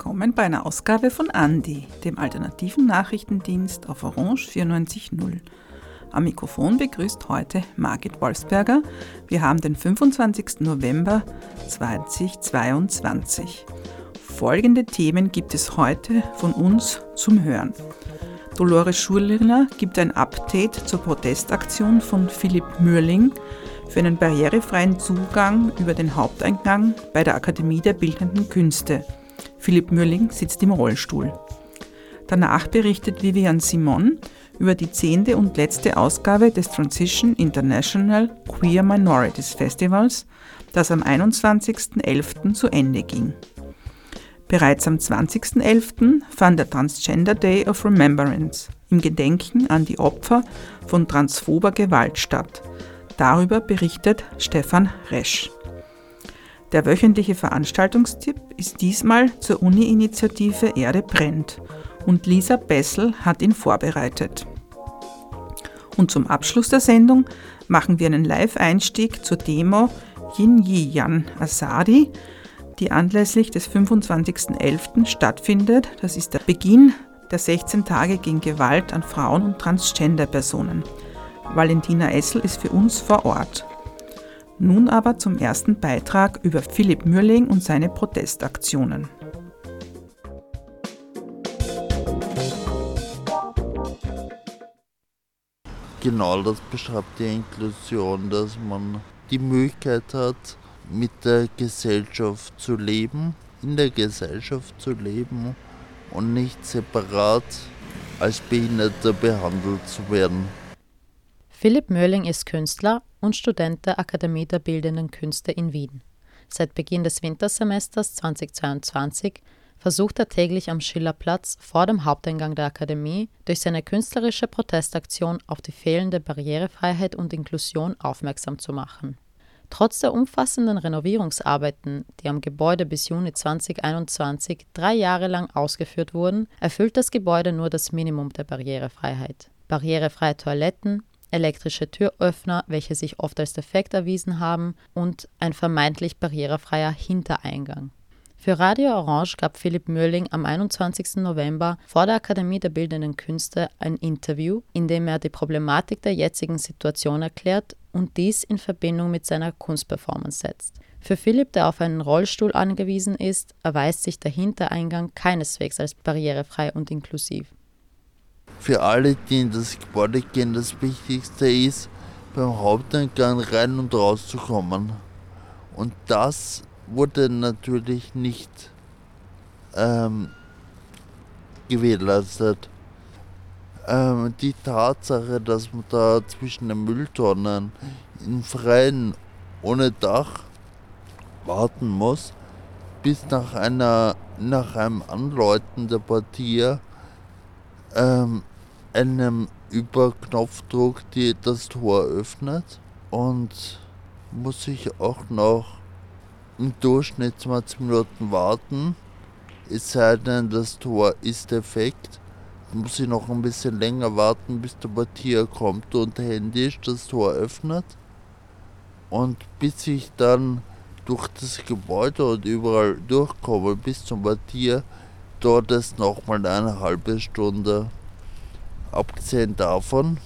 Willkommen bei einer Ausgabe von Andi, dem alternativen Nachrichtendienst auf Orange 94.0. Am Mikrofon begrüßt heute Margit Wolfsberger. Wir haben den 25. November 2022. Folgende Themen gibt es heute von uns zum Hören. Dolores Schurliner gibt ein Update zur Protestaktion von Philipp Mürling für einen barrierefreien Zugang über den Haupteingang bei der Akademie der Bildenden Künste. Philipp Mürling sitzt im Rollstuhl. Danach berichtet Vivian Simon über die zehnte und letzte Ausgabe des Transition International Queer Minorities Festivals, das am 21.11. zu Ende ging. Bereits am 20.11. fand der Transgender Day of Remembrance im Gedenken an die Opfer von transphober Gewalt statt. Darüber berichtet Stefan Resch. Der wöchentliche Veranstaltungstipp ist diesmal zur Uni-Initiative Erde brennt und Lisa Bessel hat ihn vorbereitet. Und zum Abschluss der Sendung machen wir einen Live-Einstieg zur Demo Yin Yi Yan Asadi, die anlässlich des 25.11. stattfindet. Das ist der Beginn der 16 Tage gegen Gewalt an Frauen und Transgender-Personen. Valentina Essel ist für uns vor Ort. Nun aber zum ersten Beitrag über Philipp Mürling und seine Protestaktionen. Genau das beschreibt die Inklusion, dass man die Möglichkeit hat, mit der Gesellschaft zu leben, in der Gesellschaft zu leben und nicht separat als Behinderter behandelt zu werden. Philipp Mörling ist Künstler und Student der Akademie der Bildenden Künste in Wien. Seit Beginn des Wintersemesters 2022 versucht er täglich am Schillerplatz vor dem Haupteingang der Akademie durch seine künstlerische Protestaktion auf die fehlende Barrierefreiheit und Inklusion aufmerksam zu machen. Trotz der umfassenden Renovierungsarbeiten, die am Gebäude bis Juni 2021 drei Jahre lang ausgeführt wurden, erfüllt das Gebäude nur das Minimum der Barrierefreiheit. Barrierefreie Toiletten, elektrische Türöffner, welche sich oft als defekt erwiesen haben, und ein vermeintlich barrierefreier Hintereingang. Für Radio Orange gab Philipp Mürling am 21. November vor der Akademie der Bildenden Künste ein Interview, in dem er die Problematik der jetzigen Situation erklärt und dies in Verbindung mit seiner Kunstperformance setzt. Für Philipp, der auf einen Rollstuhl angewiesen ist, erweist sich der Hintereingang keineswegs als barrierefrei und inklusiv für alle, die in das Gebäude gehen, das Wichtigste ist, beim Haupteingang rein und rauszukommen. Und das wurde natürlich nicht ähm, gewährleistet. Ähm, die Tatsache, dass man da zwischen den Mülltonnen im Freien ohne Dach warten muss, bis nach einer nach einem Anläuten der Partie ähm, einem Überknopfdruck die das Tor öffnet und muss ich auch noch im Durchschnitt 20 Minuten warten. Es sei denn, das Tor ist defekt. Muss ich noch ein bisschen länger warten, bis der Portier kommt und händisch das Tor öffnet. Und bis ich dann durch das Gebäude und überall durchkomme bis zum Portier, dauert es nochmal eine halbe Stunde. Abgesehen davon,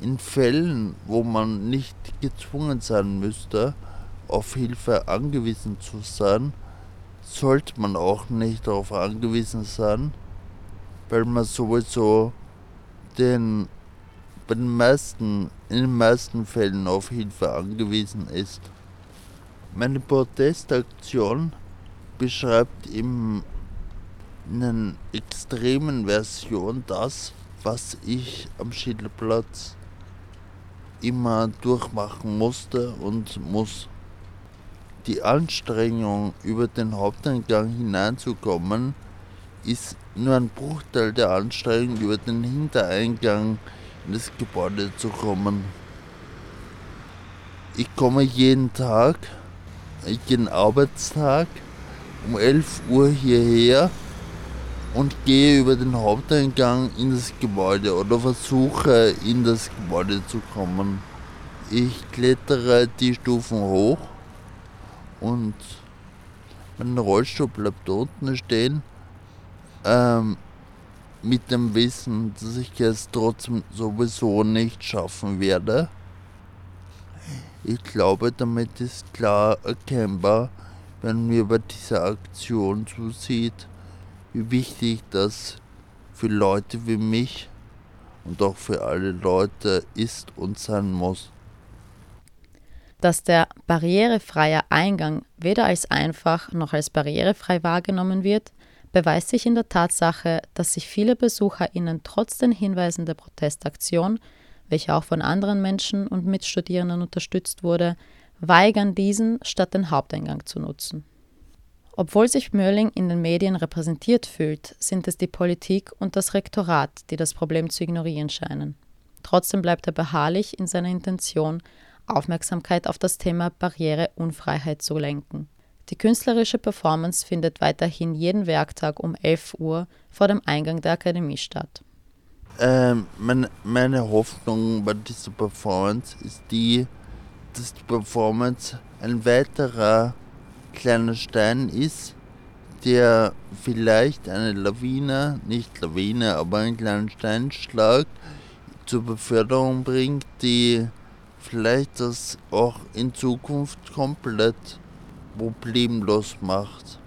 in Fällen, wo man nicht gezwungen sein müsste, auf Hilfe angewiesen zu sein, sollte man auch nicht darauf angewiesen sein, weil man sowieso den, bei den meisten, in den meisten Fällen auf Hilfe angewiesen ist. Meine Protestaktion beschreibt im einer extremen Version das, was ich am Schilderplatz immer durchmachen musste und muss. Die Anstrengung, über den Haupteingang hineinzukommen, ist nur ein Bruchteil der Anstrengung, über den Hintereingang in das Gebäude zu kommen. Ich komme jeden Tag, jeden Arbeitstag um 11 Uhr hierher und gehe über den Haupteingang in das Gebäude oder versuche in das Gebäude zu kommen. Ich klettere die Stufen hoch und Mein Rollstuhl bleibt unten stehen. Ähm, mit dem Wissen, dass ich es trotzdem sowieso nicht schaffen werde. Ich glaube, damit ist klar erkennbar, wenn man über diese Aktion zusieht, wie wichtig das für Leute wie mich und auch für alle Leute ist und sein muss. Dass der barrierefreie Eingang weder als einfach noch als barrierefrei wahrgenommen wird, beweist sich in der Tatsache, dass sich viele BesucherInnen trotz den Hinweisen der Protestaktion, welche auch von anderen Menschen und Mitstudierenden unterstützt wurde, weigern, diesen statt den Haupteingang zu nutzen. Obwohl sich Mörling in den Medien repräsentiert fühlt, sind es die Politik und das Rektorat, die das Problem zu ignorieren scheinen. Trotzdem bleibt er beharrlich in seiner Intention, Aufmerksamkeit auf das Thema Barriereunfreiheit zu lenken. Die künstlerische Performance findet weiterhin jeden Werktag um 11 Uhr vor dem Eingang der Akademie statt. Ähm, meine, meine Hoffnung bei dieser Performance ist die, dass die Performance ein weiterer kleiner Stein ist, der vielleicht eine Lawine, nicht Lawine, aber einen kleinen Steinschlag zur Beförderung bringt, die vielleicht das auch in Zukunft komplett problemlos macht.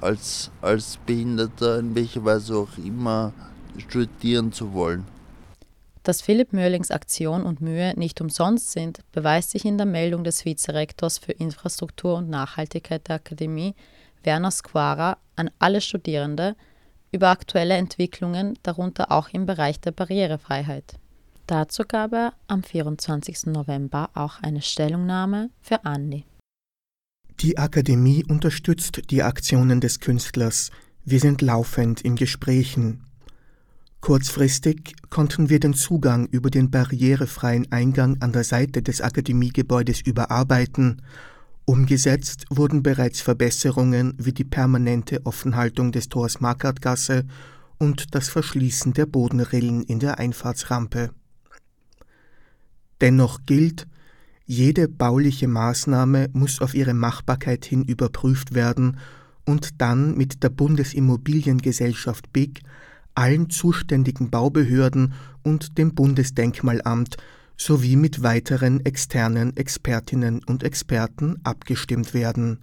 Als, als Behinderter, in welcher Weise auch immer, studieren zu wollen. Dass Philipp Mörlings Aktion und Mühe nicht umsonst sind, beweist sich in der Meldung des Vizerektors für Infrastruktur und Nachhaltigkeit der Akademie, Werner Squara, an alle Studierende über aktuelle Entwicklungen, darunter auch im Bereich der Barrierefreiheit. Dazu gab er am 24. November auch eine Stellungnahme für Andi. Die Akademie unterstützt die Aktionen des Künstlers. Wir sind laufend in Gesprächen. Kurzfristig konnten wir den Zugang über den barrierefreien Eingang an der Seite des Akademiegebäudes überarbeiten. Umgesetzt wurden bereits Verbesserungen wie die permanente Offenhaltung des Tors Markartgasse und das Verschließen der Bodenrillen in der Einfahrtsrampe. Dennoch gilt, jede bauliche Maßnahme muss auf ihre Machbarkeit hin überprüft werden und dann mit der Bundesimmobiliengesellschaft BIG, allen zuständigen Baubehörden und dem Bundesdenkmalamt sowie mit weiteren externen Expertinnen und Experten abgestimmt werden.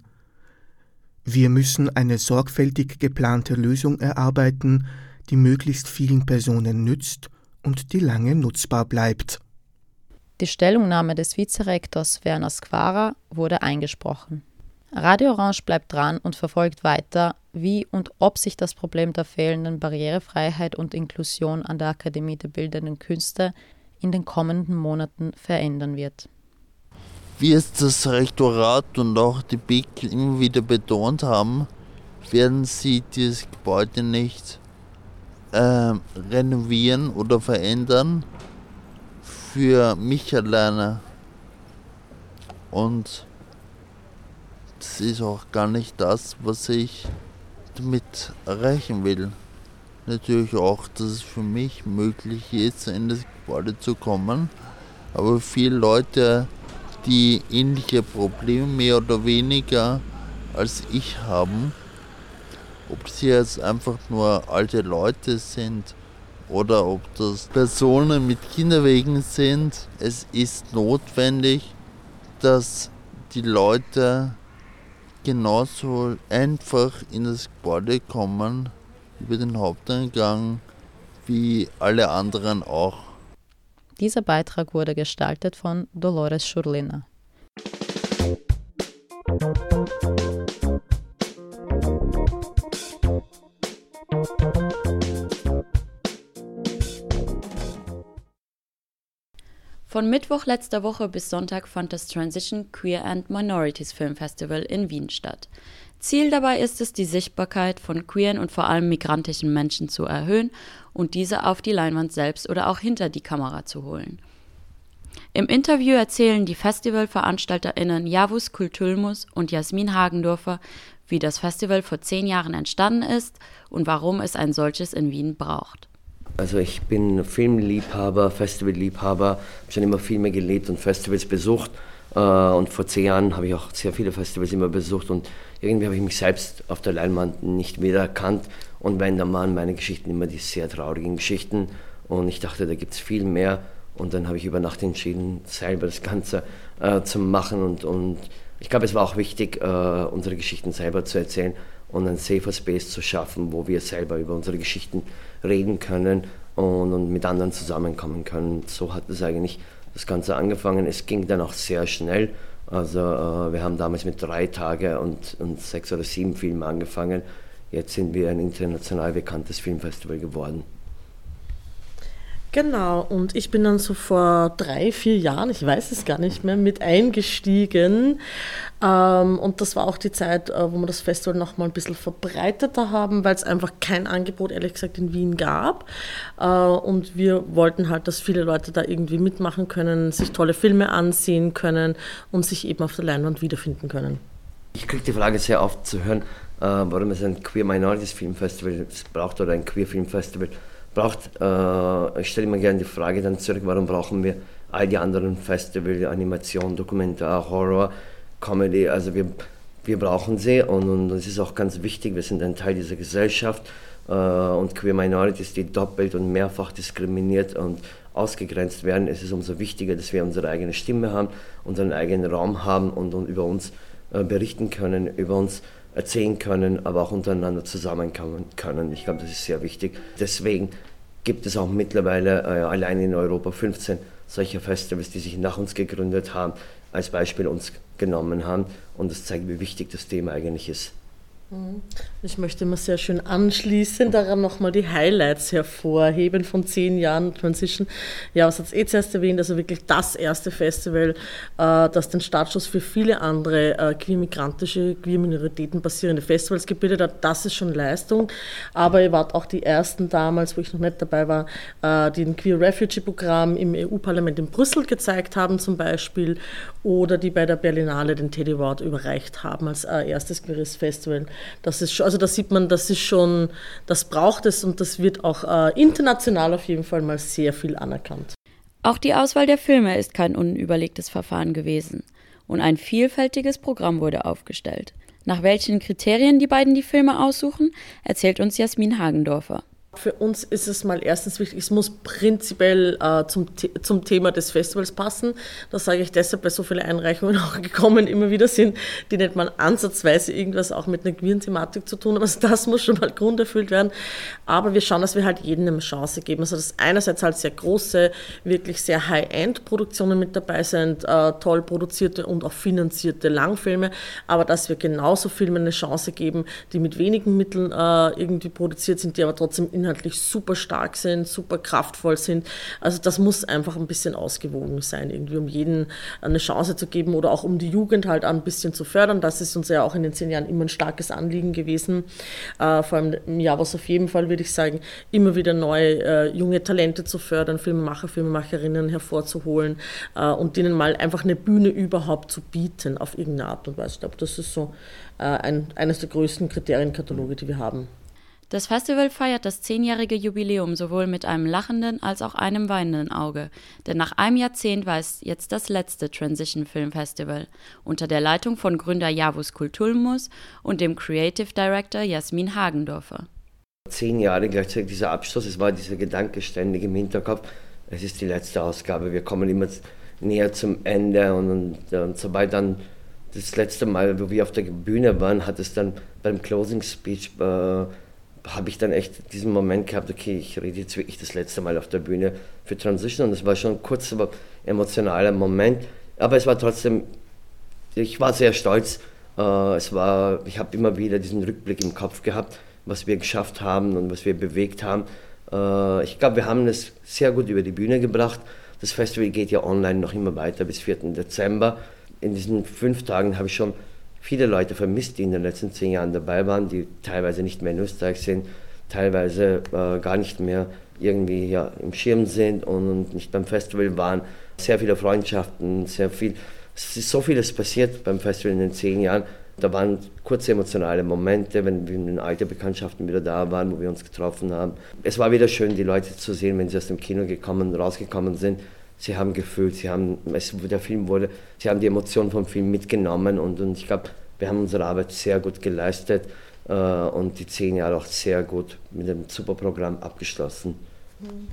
Wir müssen eine sorgfältig geplante Lösung erarbeiten, die möglichst vielen Personen nützt und die lange nutzbar bleibt. Die Stellungnahme des Vizerektors Werner Squara wurde eingesprochen. Radio Orange bleibt dran und verfolgt weiter, wie und ob sich das Problem der fehlenden Barrierefreiheit und Inklusion an der Akademie der Bildenden Künste in den kommenden Monaten verändern wird. Wie es das Rektorat und auch die BIC immer wieder betont haben, werden sie dieses Gebäude nicht äh, renovieren oder verändern, für mich alleine. Und das ist auch gar nicht das, was ich damit erreichen will. Natürlich auch, dass es für mich möglich ist, in das Gebäude zu kommen. Aber viele Leute, die ähnliche Probleme mehr oder weniger als ich haben, ob sie jetzt einfach nur alte Leute sind oder ob das Personen mit Kinderwegen sind. Es ist notwendig, dass die Leute genauso einfach in das Gebäude kommen über den Haupteingang wie alle anderen auch. Dieser Beitrag wurde gestaltet von Dolores Schurlina. Von Mittwoch letzter Woche bis Sonntag fand das Transition Queer and Minorities Film Festival in Wien statt. Ziel dabei ist es, die Sichtbarkeit von queeren und vor allem migrantischen Menschen zu erhöhen und diese auf die Leinwand selbst oder auch hinter die Kamera zu holen. Im Interview erzählen die FestivalveranstalterInnen Javus Kultulmus und Jasmin Hagendorfer, wie das Festival vor zehn Jahren entstanden ist und warum es ein solches in Wien braucht. Also ich bin Filmliebhaber, Festivalliebhaber, habe schon immer Filme gelebt und Festivals besucht Äh, und vor zehn Jahren habe ich auch sehr viele Festivals immer besucht und irgendwie habe ich mich selbst auf der Leinwand nicht wiedererkannt. Und wenn, dann waren meine Geschichten immer die sehr traurigen Geschichten. Und ich dachte, da gibt es viel mehr. Und dann habe ich über Nacht entschieden, selber das Ganze äh, zu machen. Und, und ich glaube, es war auch wichtig, äh, unsere Geschichten selber zu erzählen und einen safer Space zu schaffen, wo wir selber über unsere Geschichten reden können und, und mit anderen zusammenkommen können. So hat es eigentlich das Ganze angefangen. Es ging dann auch sehr schnell. Also äh, wir haben damals mit drei Tagen und, und sechs oder sieben Filmen angefangen. Jetzt sind wir ein international bekanntes Filmfestival geworden. Genau, und ich bin dann so vor drei, vier Jahren, ich weiß es gar nicht mehr, mit eingestiegen. Ähm, und das war auch die Zeit, äh, wo wir das Festival noch mal ein bisschen verbreiteter haben, weil es einfach kein Angebot, ehrlich gesagt, in Wien gab. Äh, und wir wollten halt, dass viele Leute da irgendwie mitmachen können, sich tolle Filme ansehen können und sich eben auf der Leinwand wiederfinden können. Ich kriege die Frage sehr oft zu hören, äh, warum es ein Queer Minorities Film Festival braucht oder ein Queer Film Festival braucht, äh, ich stelle mir gerne die Frage dann zurück, warum brauchen wir all die anderen Festivals, Animation, Dokumentar, Horror, Comedy, also wir, wir brauchen sie und, es ist auch ganz wichtig, wir sind ein Teil dieser Gesellschaft äh, und Queer Minorities, die doppelt und mehrfach diskriminiert und ausgegrenzt werden, es ist umso wichtiger, dass wir unsere eigene Stimme haben, unseren eigenen Raum haben und, und über uns äh, berichten können, über uns erzählen können, aber auch untereinander zusammenkommen können. Ich glaube, das ist sehr wichtig. Deswegen gibt es auch mittlerweile äh, allein in Europa 15 solcher Festivals, die sich nach uns gegründet haben, als Beispiel uns genommen haben. Und das zeigt, wie wichtig das Thema eigentlich ist. Mhm. Ich möchte immer sehr schön anschließend daran nochmal die Highlights hervorheben von zehn Jahren Transition. Ja, was hat es eh zuerst erwähnt, also wirklich das erste Festival, äh, das den Startschuss für viele andere äh, queer-migrantische, queer-minoritäten basierende Festivals gebildet hat. Das ist schon Leistung. Aber ihr wart auch die ersten damals, wo ich noch nicht dabei war, äh, die ein Queer Refugee-Programm im EU-Parlament in Brüssel gezeigt haben zum Beispiel oder die bei der Berlinale den Teddy Award überreicht haben als erstes queeres Festival. Das ist, also da sieht man, das ist schon, das braucht es und das wird auch äh, international auf jeden Fall mal sehr viel anerkannt. Auch die Auswahl der Filme ist kein unüberlegtes Verfahren gewesen und ein vielfältiges Programm wurde aufgestellt. Nach welchen Kriterien die beiden die Filme aussuchen, erzählt uns Jasmin Hagendorfer. Für uns ist es mal erstens wichtig, es muss prinzipiell äh, zum, zum Thema des Festivals passen. Das sage ich deshalb, weil so viele Einreichungen auch gekommen immer wieder sind, die nicht mal ansatzweise irgendwas auch mit einer queeren Thematik zu tun haben. Also das muss schon mal grunderfüllt werden. Aber wir schauen, dass wir halt jedem eine Chance geben. Also dass einerseits halt sehr große, wirklich sehr High-End-Produktionen mit dabei sind, äh, toll produzierte und auch finanzierte Langfilme, aber dass wir genauso Filmen eine Chance geben, die mit wenigen Mitteln äh, irgendwie produziert sind, die aber trotzdem inhaltlich super stark sind, super kraftvoll sind. Also das muss einfach ein bisschen ausgewogen sein, irgendwie um jeden eine Chance zu geben oder auch um die Jugend halt ein bisschen zu fördern. Das ist uns ja auch in den zehn Jahren immer ein starkes Anliegen gewesen. Äh, vor allem im was auf jeden Fall, würde ich sagen, immer wieder neue äh, junge Talente zu fördern, Filmemacher, Filmemacherinnen hervorzuholen äh, und denen mal einfach eine Bühne überhaupt zu bieten auf irgendeine Art und Weise. Ich glaube, das ist so ein, eines der größten Kriterienkataloge, die wir haben. Das Festival feiert das zehnjährige Jubiläum sowohl mit einem lachenden als auch einem weinenden Auge, denn nach einem Jahrzehnt war es jetzt das letzte Transition Film Festival. Unter der Leitung von Gründer Javus Kultulmus und dem Creative Director Jasmin Hagendorfer. Zehn Jahre gleichzeitig dieser Abschluss, es war dieser Gedanke ständig im Hinterkopf, es ist die letzte Ausgabe, wir kommen immer näher zum Ende und, und, und sobald dann das letzte Mal, wo wir auf der Bühne waren, hat es dann beim Closing Speech äh, habe ich dann echt diesen Moment gehabt, okay, ich rede jetzt wirklich das letzte Mal auf der Bühne für Transition und es war schon ein kurzer, emotionaler Moment, aber es war trotzdem, ich war sehr stolz. Äh, es war, ich habe immer wieder diesen Rückblick im Kopf gehabt, was wir geschafft haben und was wir bewegt haben. Äh, ich glaube, wir haben es sehr gut über die Bühne gebracht. Das Festival geht ja online noch immer weiter bis 4. Dezember. In diesen fünf Tagen habe ich schon viele Leute vermisst, die in den letzten zehn Jahren dabei waren, die teilweise nicht mehr in Österreich sind, teilweise äh, gar nicht mehr irgendwie ja, im Schirm sind und, und, nicht beim Festival waren. Sehr viele Freundschaften, sehr viel, es ist so vieles passiert beim Festival in den zehn Jahren. Da waren kurze emotionale Momente, wenn, wenn alte Bekanntschaften wieder da waren, wo wir uns getroffen haben. Es war wieder schön, die Leute zu sehen, wenn sie aus dem Kino gekommen, rausgekommen sind. Sie haben gefühlt, sie haben, es, der Film wurde, sie haben die Emotionen vom Film mitgenommen und, und ich glaube, wir haben unsere Arbeit sehr gut geleistet äh, und die zehn Jahre auch sehr gut mit dem Superprogramm abgeschlossen. Mhm.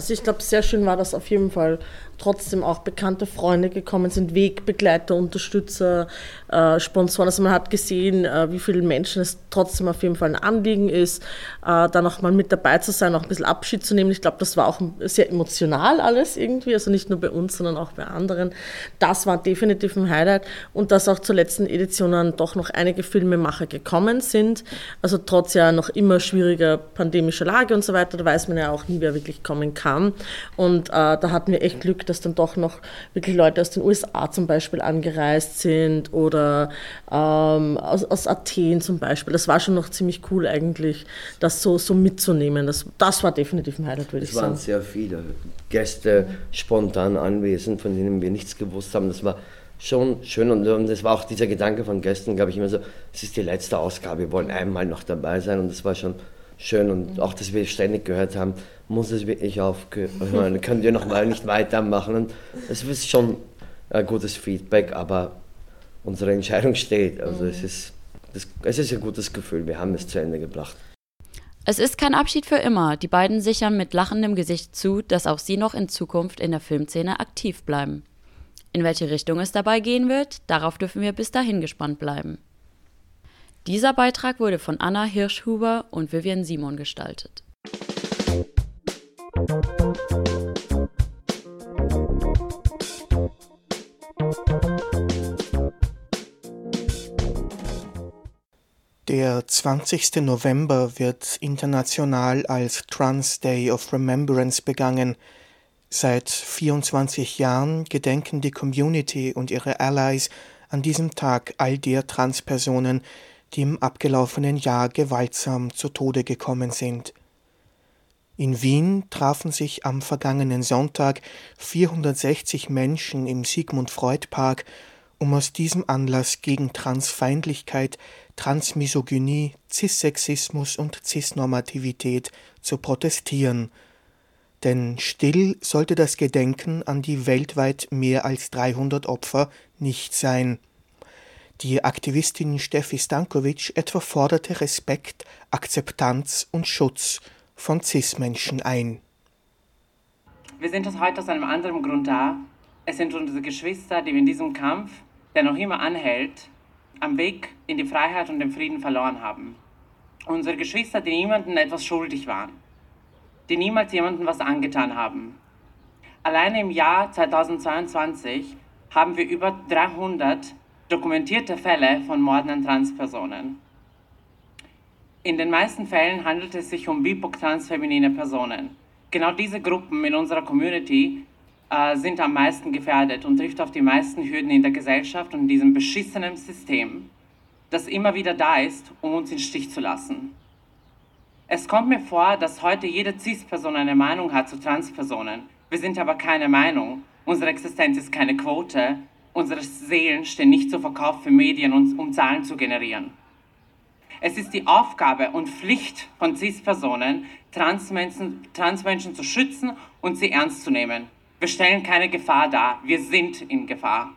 Also ich glaube, sehr schön war das auf jeden Fall. Trotzdem auch bekannte Freunde gekommen sind, Wegbegleiter, Unterstützer, äh, Sponsoren. Also man hat gesehen, äh, wie vielen Menschen es trotzdem auf jeden Fall ein Anliegen ist, äh, da noch mal mit dabei zu sein, auch ein bisschen Abschied zu nehmen. Ich glaube, das war auch sehr emotional alles irgendwie, also nicht nur bei uns, sondern auch bei anderen. Das war definitiv ein Highlight und dass auch zur letzten Edition dann doch noch einige Filmemacher gekommen sind. Also trotz ja noch immer schwieriger pandemischer Lage und so weiter, da weiß man ja auch nie, wer wirklich kommen kann kam. Und äh, da hatten wir echt Glück, dass dann doch noch wirklich Leute aus den USA zum Beispiel angereist sind oder ähm, aus, aus Athen zum Beispiel. Das war schon noch ziemlich cool eigentlich, das so, so mitzunehmen. Das, das war definitiv ein Highlight, würde ich sagen. Es waren sehr viele Gäste spontan anwesend, von denen wir nichts gewusst haben. Das war schon schön und, und es war auch dieser Gedanke von Gästen, glaube ich, immer so, es ist die letzte Ausgabe, wir wollen einmal noch dabei sein und das war schon schön und auch, dass wir ständig gehört haben, muss es wirklich aufhören, könnt ihr noch mal nicht weitermachen. Und es ist schon ein gutes Feedback, aber unsere Entscheidung steht. Also es, ist, das, es ist ein gutes Gefühl, wir haben es zu Ende gebracht. Es ist kein Abschied für immer. Die beiden sichern mit lachendem Gesicht zu, dass auch sie noch in Zukunft in der Filmszene aktiv bleiben. In welche Richtung es dabei gehen wird, darauf dürfen wir bis dahin gespannt bleiben. Dieser Beitrag wurde von Anna Hirschhuber und Vivian Simon gestaltet. Der 20. November wird international als Trans Day of Remembrance begangen. Seit 24 Jahren gedenken die Community und ihre Allies an diesem Tag all der Transpersonen, die im abgelaufenen Jahr gewaltsam zu Tode gekommen sind. In Wien trafen sich am vergangenen Sonntag 460 Menschen im Sigmund Freud Park, um aus diesem Anlass gegen Transfeindlichkeit, Transmisogynie, Cissexismus und Cisnormativität zu protestieren. Denn still sollte das Gedenken an die weltweit mehr als 300 Opfer nicht sein. Die Aktivistin Steffi Stankovic etwa forderte Respekt, Akzeptanz und Schutz von CIS-Menschen ein. Wir sind heute aus einem anderen Grund da. Es sind unsere Geschwister, die wir in diesem Kampf, der noch immer anhält, am Weg in die Freiheit und den Frieden verloren haben. Unsere Geschwister, die niemandem etwas schuldig waren, die niemals jemandem was angetan haben. Alleine im Jahr 2022 haben wir über 300 dokumentierte Fälle von Morden an Transpersonen. In den meisten Fällen handelt es sich um BIPOC-transfeminine Personen. Genau diese Gruppen in unserer Community äh, sind am meisten gefährdet und trifft auf die meisten Hürden in der Gesellschaft und in diesem beschissenen System, das immer wieder da ist, um uns in Stich zu lassen. Es kommt mir vor, dass heute jede CIS-Person eine Meinung hat zu Transpersonen. Wir sind aber keine Meinung. Unsere Existenz ist keine Quote Unsere Seelen stehen nicht zur Verkauf für Medien, um Zahlen zu generieren. Es ist die Aufgabe und Pflicht von CIS-Personen, Transmenschen, Transmenschen zu schützen und sie ernst zu nehmen. Wir stellen keine Gefahr dar, wir sind in Gefahr.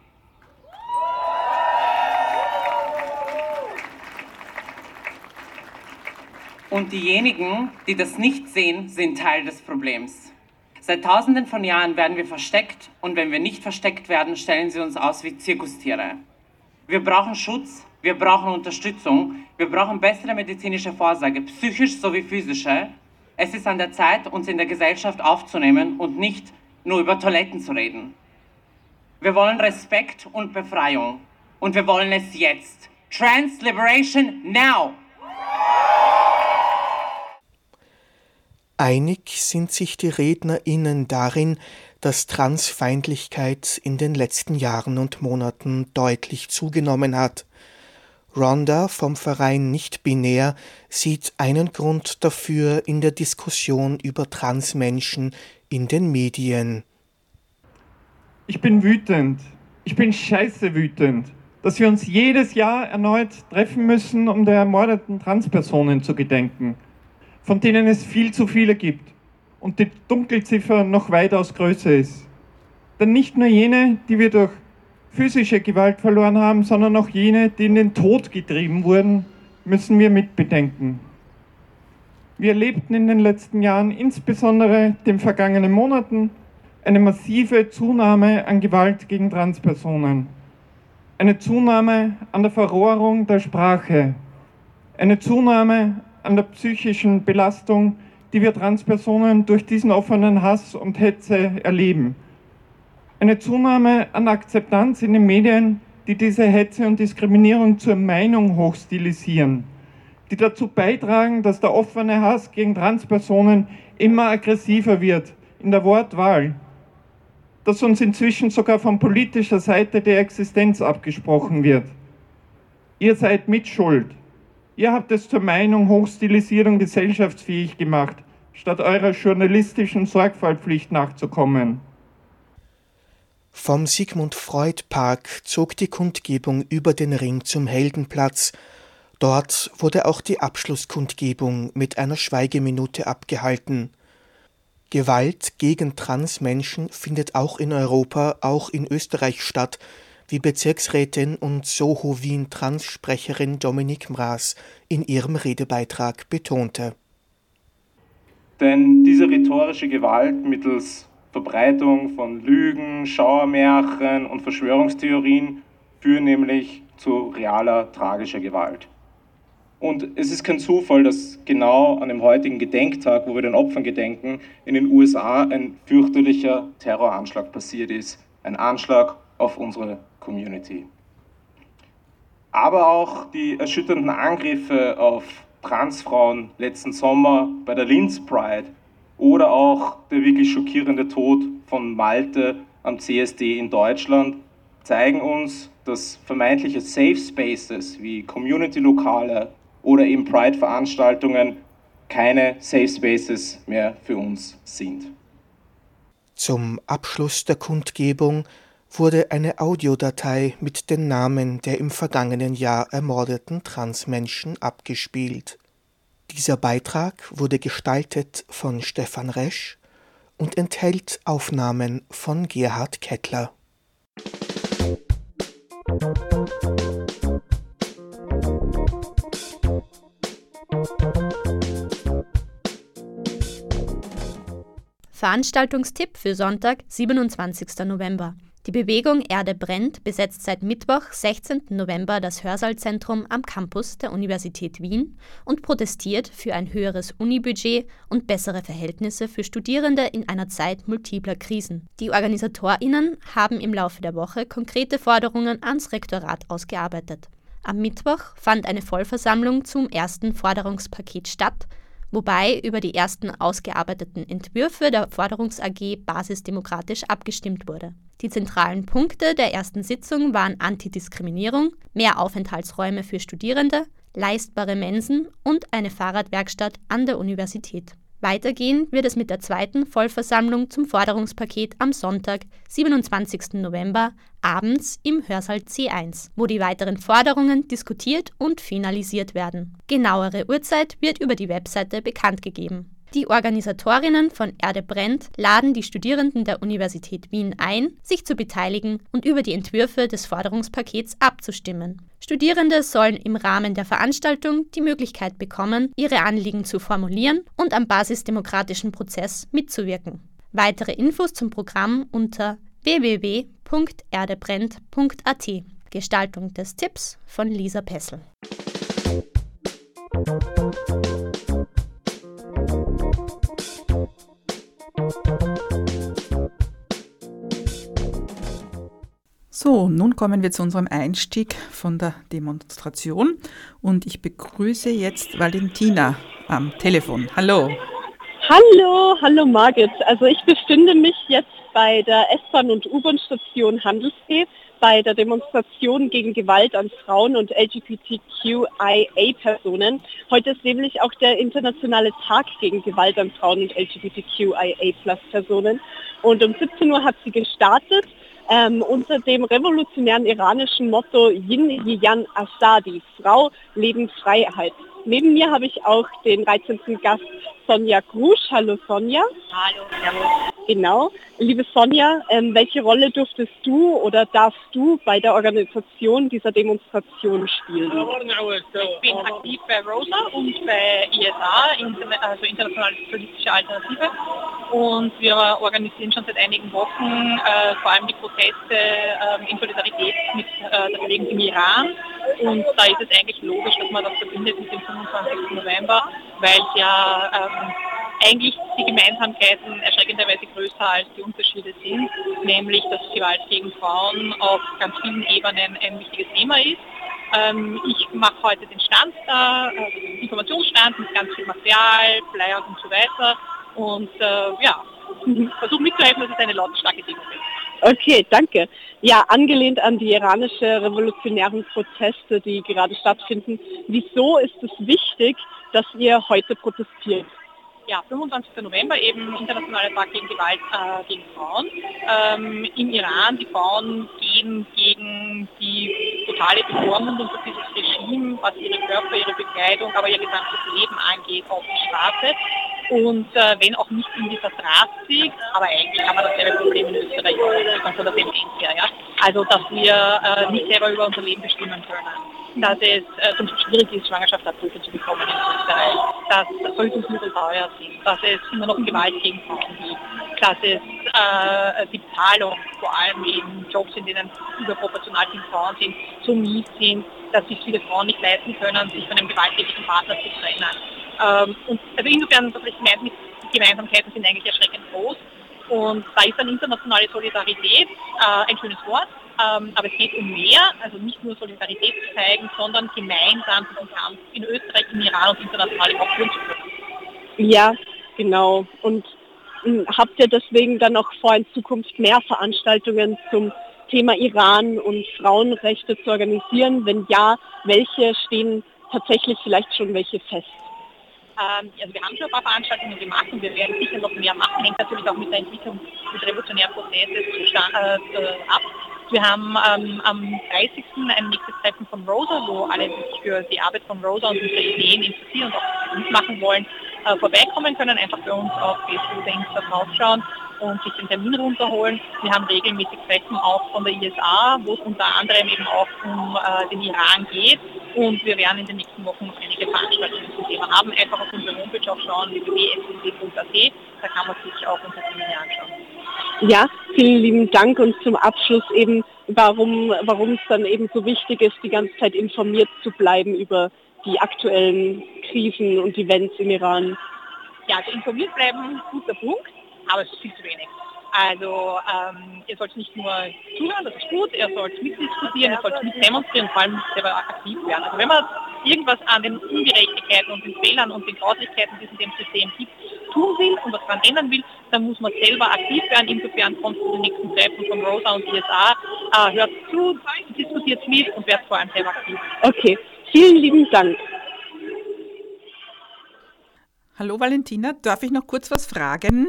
Und diejenigen, die das nicht sehen, sind Teil des Problems. Seit tausenden von Jahren werden wir versteckt und wenn wir nicht versteckt werden, stellen sie uns aus wie Zirkustiere. Wir brauchen Schutz, wir brauchen Unterstützung, wir brauchen bessere medizinische Vorsorge, psychisch sowie physische. Es ist an der Zeit, uns in der Gesellschaft aufzunehmen und nicht nur über Toiletten zu reden. Wir wollen Respekt und Befreiung und wir wollen es jetzt. Trans Liberation now! Einig sind sich die RednerInnen darin, dass Transfeindlichkeit in den letzten Jahren und Monaten deutlich zugenommen hat. Rhonda vom Verein Nicht Binär sieht einen Grund dafür in der Diskussion über Transmenschen in den Medien. Ich bin wütend. Ich bin scheiße wütend, dass wir uns jedes Jahr erneut treffen müssen, um der ermordeten Transpersonen zu gedenken von denen es viel zu viele gibt und die Dunkelziffer noch weitaus größer ist. Denn nicht nur jene, die wir durch physische Gewalt verloren haben, sondern auch jene, die in den Tod getrieben wurden, müssen wir mitbedenken. Wir erlebten in den letzten Jahren, insbesondere den vergangenen Monaten, eine massive Zunahme an Gewalt gegen Transpersonen, eine Zunahme an der Verrohrung der Sprache, eine Zunahme an der psychischen Belastung, die wir Transpersonen durch diesen offenen Hass und Hetze erleben. Eine Zunahme an Akzeptanz in den Medien, die diese Hetze und Diskriminierung zur Meinung hochstilisieren, die dazu beitragen, dass der offene Hass gegen Transpersonen immer aggressiver wird in der Wortwahl, dass uns inzwischen sogar von politischer Seite der Existenz abgesprochen wird. Ihr seid mitschuld. Ihr habt es zur Meinung hochstilisiert und gesellschaftsfähig gemacht, statt eurer journalistischen Sorgfaltpflicht nachzukommen. Vom Sigmund Freud Park zog die Kundgebung über den Ring zum Heldenplatz. Dort wurde auch die Abschlusskundgebung mit einer Schweigeminute abgehalten. Gewalt gegen Transmenschen findet auch in Europa, auch in Österreich statt, wie Bezirksrätin und Soho Wien Transsprecherin Dominique Mraas in ihrem Redebeitrag betonte. Denn diese rhetorische Gewalt mittels Verbreitung von Lügen, Schauermärchen und Verschwörungstheorien führen nämlich zu realer tragischer Gewalt. Und es ist kein Zufall, dass genau an dem heutigen Gedenktag, wo wir den Opfern gedenken, in den USA ein fürchterlicher Terroranschlag passiert ist. Ein Anschlag auf unsere Community. Aber auch die erschütternden Angriffe auf Transfrauen letzten Sommer bei der Linz Pride oder auch der wirklich schockierende Tod von Malte am CSD in Deutschland zeigen uns, dass vermeintliche Safe Spaces wie Community-Lokale oder eben Pride-Veranstaltungen keine Safe Spaces mehr für uns sind. Zum Abschluss der Kundgebung wurde eine Audiodatei mit den Namen der im vergangenen Jahr ermordeten Transmenschen abgespielt. Dieser Beitrag wurde gestaltet von Stefan Resch und enthält Aufnahmen von Gerhard Kettler. Veranstaltungstipp für Sonntag, 27. November. Die Bewegung Erde brennt besetzt seit Mittwoch, 16. November, das Hörsaalzentrum am Campus der Universität Wien und protestiert für ein höheres Unibudget und bessere Verhältnisse für Studierende in einer Zeit multipler Krisen. Die OrganisatorInnen haben im Laufe der Woche konkrete Forderungen ans Rektorat ausgearbeitet. Am Mittwoch fand eine Vollversammlung zum ersten Forderungspaket statt, wobei über die ersten ausgearbeiteten Entwürfe der Forderungs AG basisdemokratisch abgestimmt wurde. Die zentralen Punkte der ersten Sitzung waren Antidiskriminierung, mehr Aufenthaltsräume für Studierende, leistbare Mensen und eine Fahrradwerkstatt an der Universität. Weitergehen wird es mit der zweiten Vollversammlung zum Forderungspaket am Sonntag, 27. November, abends im Hörsaal C1, wo die weiteren Forderungen diskutiert und finalisiert werden. Genauere Uhrzeit wird über die Webseite bekannt gegeben. Die Organisatorinnen von Erde brennt laden die Studierenden der Universität Wien ein, sich zu beteiligen und über die Entwürfe des Forderungspakets abzustimmen. Studierende sollen im Rahmen der Veranstaltung die Möglichkeit bekommen, ihre Anliegen zu formulieren und am basisdemokratischen Prozess mitzuwirken. Weitere Infos zum Programm unter www.erdebrennt.at. Gestaltung des Tipps von Lisa Pessel. So, nun kommen wir zu unserem Einstieg von der Demonstration und ich begrüße jetzt Valentina am Telefon. Hallo. Hallo, hallo Margit. Also ich befinde mich jetzt bei der S-Bahn und U-Bahn-Station Handelssee bei der Demonstration gegen Gewalt an Frauen und LGBTQIA-Personen. Heute ist nämlich auch der internationale Tag gegen Gewalt an Frauen und LGBTQIA-Personen. Und um 17 Uhr hat sie gestartet ähm, unter dem revolutionären iranischen Motto Yin Yan Asadi, Frau, Leben, Freiheit. Neben mir habe ich auch den reizenden Gast Sonja Grusch. Hallo Sonja. Hallo, servus. Genau. Liebe Sonja, ähm, welche Rolle durftest du oder darfst du bei der Organisation dieser Demonstration spielen? Ich bin aktiv bei ROSA und bei ISA, also Internationale Politische Alternative. Und wir organisieren schon seit einigen Wochen äh, vor allem die Proteste äh, in Solidarität mit äh, der Bewegung im Iran. Und da ist es eigentlich logisch, dass man das verbindet mit dem 25. November, weil ja ähm, eigentlich die Gemeinsamkeiten erschreckenderweise größer als die Unterschiede sind, nämlich dass Gewalt gegen Frauen auf ganz vielen Ebenen ein wichtiges Thema ist. Ähm, ich mache heute den Stand da, den Informationsstand mit ganz viel Material, Flyer und so weiter und äh, ja, versuche mitzuhelfen, dass es eine lautstarke Demo wird. Okay, danke. Ja, angelehnt an die iranische revolutionären Proteste, die gerade stattfinden, wieso ist es wichtig, dass ihr heute protestiert? ja, 25. November eben internationaler Tag gegen Gewalt äh, gegen Frauen. Ähm, Im Iran, die Frauen gehen gegen die totale Bevormundung durch dieses Regime, was ihre Körper, ihre Bekleidung, aber ihr gesamtes Leben angeht, auf die Straße. Und äh, wenn auch nicht in dieser Drastik, aber eigentlich haben wir dasselbe Problem in Österreich, der Tendenz her. Ja? Also, dass wir äh, nicht selber über unser Leben bestimmen können dass es äh, zum Beispiel schwierig ist, Schwangerschaftsabbrüche zu bekommen in Österreich, dass Verhütungsmittel teuer sind, dass es immer noch Gewalt gegen Frauen gibt, dass es äh, die Bezahlung, vor allem in Jobs, in denen überproportional viele Frauen sind, so mies sind, dass sich viele Frauen nicht leisten können, sich von einem gewalttätigen Partner zu trennen. Ähm, und also insofern, die Gemeinsamkeiten sind eigentlich erschreckend groß. Und da ist dann internationale Solidarität äh, ein schönes Wort, ähm, aber es geht um mehr, also nicht nur Solidarität zu zeigen, sondern gemeinsam diesen Kampf in Österreich, im Iran und international auch führen zu können. Ja, genau. Und hm, habt ihr deswegen dann auch vor, in Zukunft mehr Veranstaltungen zum Thema Iran und Frauenrechte zu organisieren? Wenn ja, welche stehen tatsächlich vielleicht schon welche fest? Ähm, also wir haben schon ein paar Veranstaltungen gemacht und wir werden sicher noch mehr machen, hängt natürlich auch mit der Entwicklung des revolutionären Prozesses äh, äh, ab. Wir haben ähm, am 30. ein nächstes Treffen von Rosa, wo alle sich für die Arbeit von Rosa und unsere Ideen interessieren und auch mitmachen wollen, äh, vorbeikommen können, einfach bei uns auf Facebook Insta draufschauen und sich den Termin runterholen. Wir haben regelmäßig Treffen auch von der ISA, wo es unter anderem eben auch um äh, den Iran geht. Und wir werden in den nächsten Wochen noch einige Veranstaltungen zum Thema haben. Einfach auf unserer Homepage auch schauen, www.sbb.at. Da kann man sich auch unsere Termine anschauen. Ja, vielen lieben Dank und zum Abschluss eben, warum, warum es dann eben so wichtig ist, die ganze Zeit informiert zu bleiben über die aktuellen Krisen und Events im Iran. Ja, also informiert bleiben, guter Punkt aber es ist viel zu wenig. Also ähm, ihr sollt nicht nur zuhören, das ist gut, ihr sollt mitdiskutieren, ihr sollt mitdemonstrieren, vor allem selber aktiv werden. Also wenn man irgendwas an den Ungerechtigkeiten und den Fehlern und den Grauslichkeiten, die es in dem System gibt, tun will und was daran ändern will, dann muss man selber aktiv werden. Insofern kommt zu den nächsten Treffen von Rosa und ISA. Äh, hört zu, diskutiert mit und werdet vor allem selber aktiv. Okay, vielen lieben Dank. Hallo Valentina, darf ich noch kurz was fragen?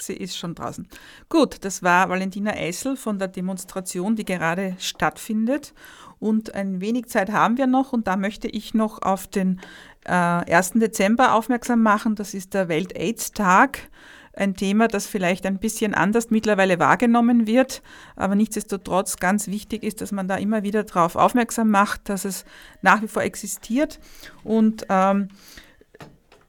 Sie ist schon draußen. Gut, das war Valentina Eissel von der Demonstration, die gerade stattfindet. Und ein wenig Zeit haben wir noch und da möchte ich noch auf den äh, 1. Dezember aufmerksam machen. Das ist der Welt-AIDS-Tag. Ein Thema, das vielleicht ein bisschen anders mittlerweile wahrgenommen wird, aber nichtsdestotrotz ganz wichtig ist, dass man da immer wieder darauf aufmerksam macht, dass es nach wie vor existiert. Und ähm,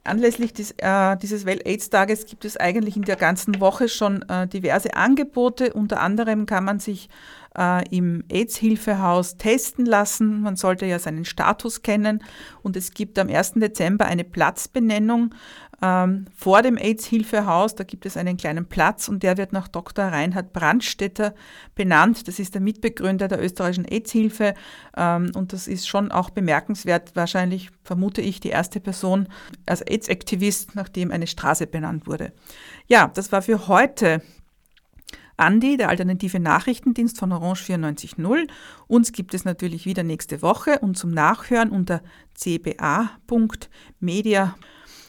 Anlässlich des, äh, dieses Welt-AIDS-Tages gibt es eigentlich in der ganzen Woche schon äh, diverse Angebote. Unter anderem kann man sich äh, im AIDS-Hilfehaus testen lassen. Man sollte ja seinen Status kennen. Und es gibt am 1. Dezember eine Platzbenennung ähm, vor dem AIDS-Hilfehaus. Da gibt es einen kleinen Platz und der wird nach Dr. Reinhard Brandstetter benannt. Das ist der Mitbegründer der österreichischen AIDS-Hilfe ähm, und das ist schon auch bemerkenswert. Wahrscheinlich vermute ich die erste Person als AIDS-Aktivist, nachdem eine Straße benannt wurde. Ja, das war für heute Andi, der alternative Nachrichtendienst von Orange 94.0. Uns gibt es natürlich wieder nächste Woche und zum Nachhören unter cba.media.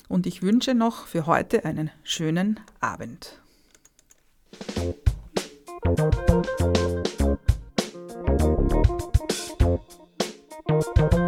Und ich wünsche noch für heute einen schönen Abend. Musik